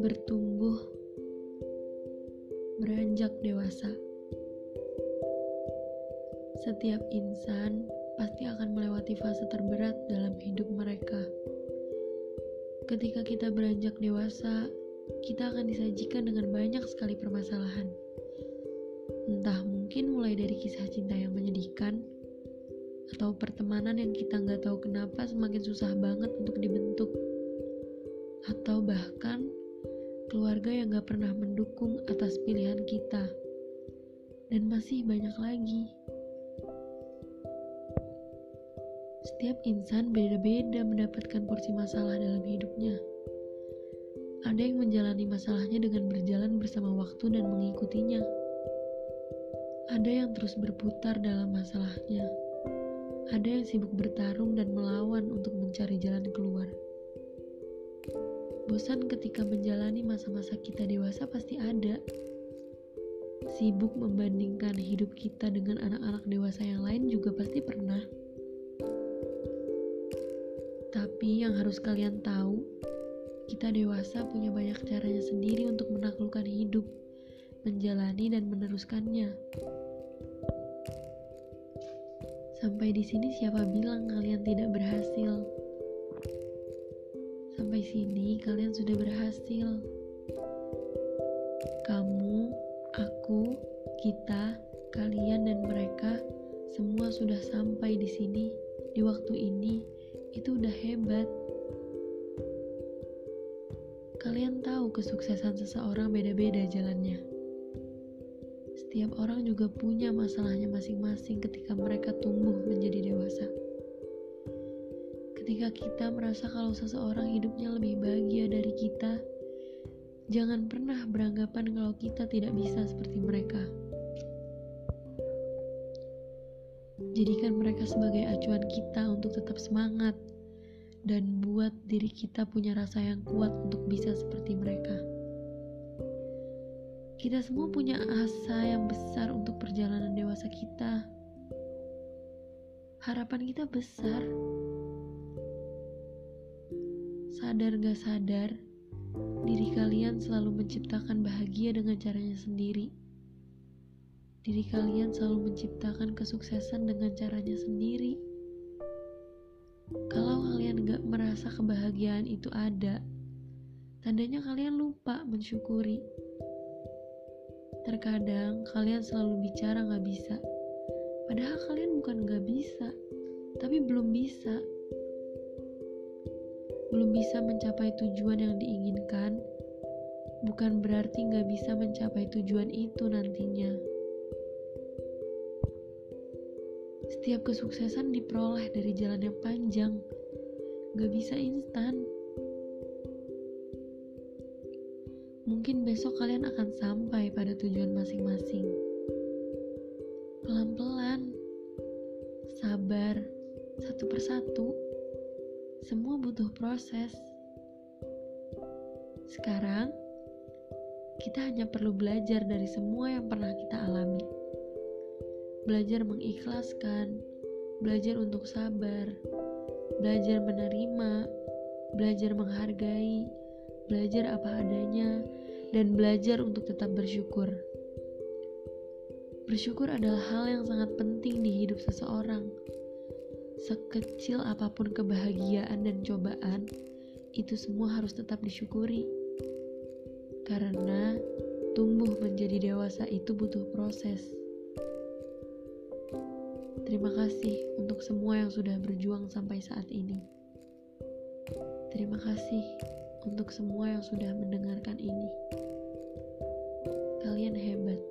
bertumbuh, beranjak dewasa. Setiap insan pasti akan melewati fase terberat dalam hidup mereka. Ketika kita beranjak dewasa, kita akan disajikan dengan banyak sekali permasalahan. Entah mungkin mulai dari kisah cinta yang menyedihkan, atau pertemanan yang kita nggak tahu kenapa semakin susah banget untuk dibentuk atau bahkan keluarga yang gak pernah mendukung atas pilihan kita. Dan masih banyak lagi. Setiap insan beda-beda mendapatkan porsi masalah dalam hidupnya. Ada yang menjalani masalahnya dengan berjalan bersama waktu dan mengikutinya. Ada yang terus berputar dalam masalahnya. Ada yang sibuk bertarung dan melawan untuk mencari jalan keluar. Bosan ketika menjalani masa-masa kita dewasa pasti ada. Sibuk membandingkan hidup kita dengan anak-anak dewasa yang lain juga pasti pernah. Tapi yang harus kalian tahu, kita dewasa punya banyak caranya sendiri untuk menaklukkan hidup, menjalani dan meneruskannya. Sampai di sini siapa bilang kalian tidak berhasil? Sampai sini kalian sudah berhasil. Kamu, aku, kita, kalian dan mereka semua sudah sampai di sini di waktu ini. Itu udah hebat. Kalian tahu kesuksesan seseorang beda-beda jalannya. Setiap orang juga punya masalahnya masing-masing ketika mereka tumbuh menjadi dewasa. Ketika kita merasa kalau seseorang hidupnya lebih bahagia dari kita, jangan pernah beranggapan kalau kita tidak bisa seperti mereka. Jadikan mereka sebagai acuan kita untuk tetap semangat dan buat diri kita punya rasa yang kuat untuk bisa seperti mereka. Kita semua punya asa yang besar untuk perjalanan dewasa kita. Harapan kita besar. Sadar gak sadar, diri kalian selalu menciptakan bahagia dengan caranya sendiri. Diri kalian selalu menciptakan kesuksesan dengan caranya sendiri. Kalau kalian gak merasa kebahagiaan itu ada, tandanya kalian lupa mensyukuri. Terkadang kalian selalu bicara gak bisa, padahal kalian bukan gak bisa, tapi belum bisa. Belum bisa mencapai tujuan yang diinginkan, bukan berarti gak bisa mencapai tujuan itu nantinya. Setiap kesuksesan diperoleh dari jalan yang panjang, gak bisa instan. Mungkin besok kalian akan sampai pada tujuan masing-masing. Pelan-pelan, sabar, satu persatu. Semua butuh proses. Sekarang, kita hanya perlu belajar dari semua yang pernah kita alami. Belajar mengikhlaskan, belajar untuk sabar, belajar menerima, belajar menghargai, belajar apa adanya, dan belajar untuk tetap bersyukur. Bersyukur adalah hal yang sangat penting di hidup seseorang. Sekecil apa pun kebahagiaan dan cobaan, itu semua harus tetap disyukuri. Karena tumbuh menjadi dewasa itu butuh proses. Terima kasih untuk semua yang sudah berjuang sampai saat ini. Terima kasih untuk semua yang sudah mendengarkan ini. Kalian hebat.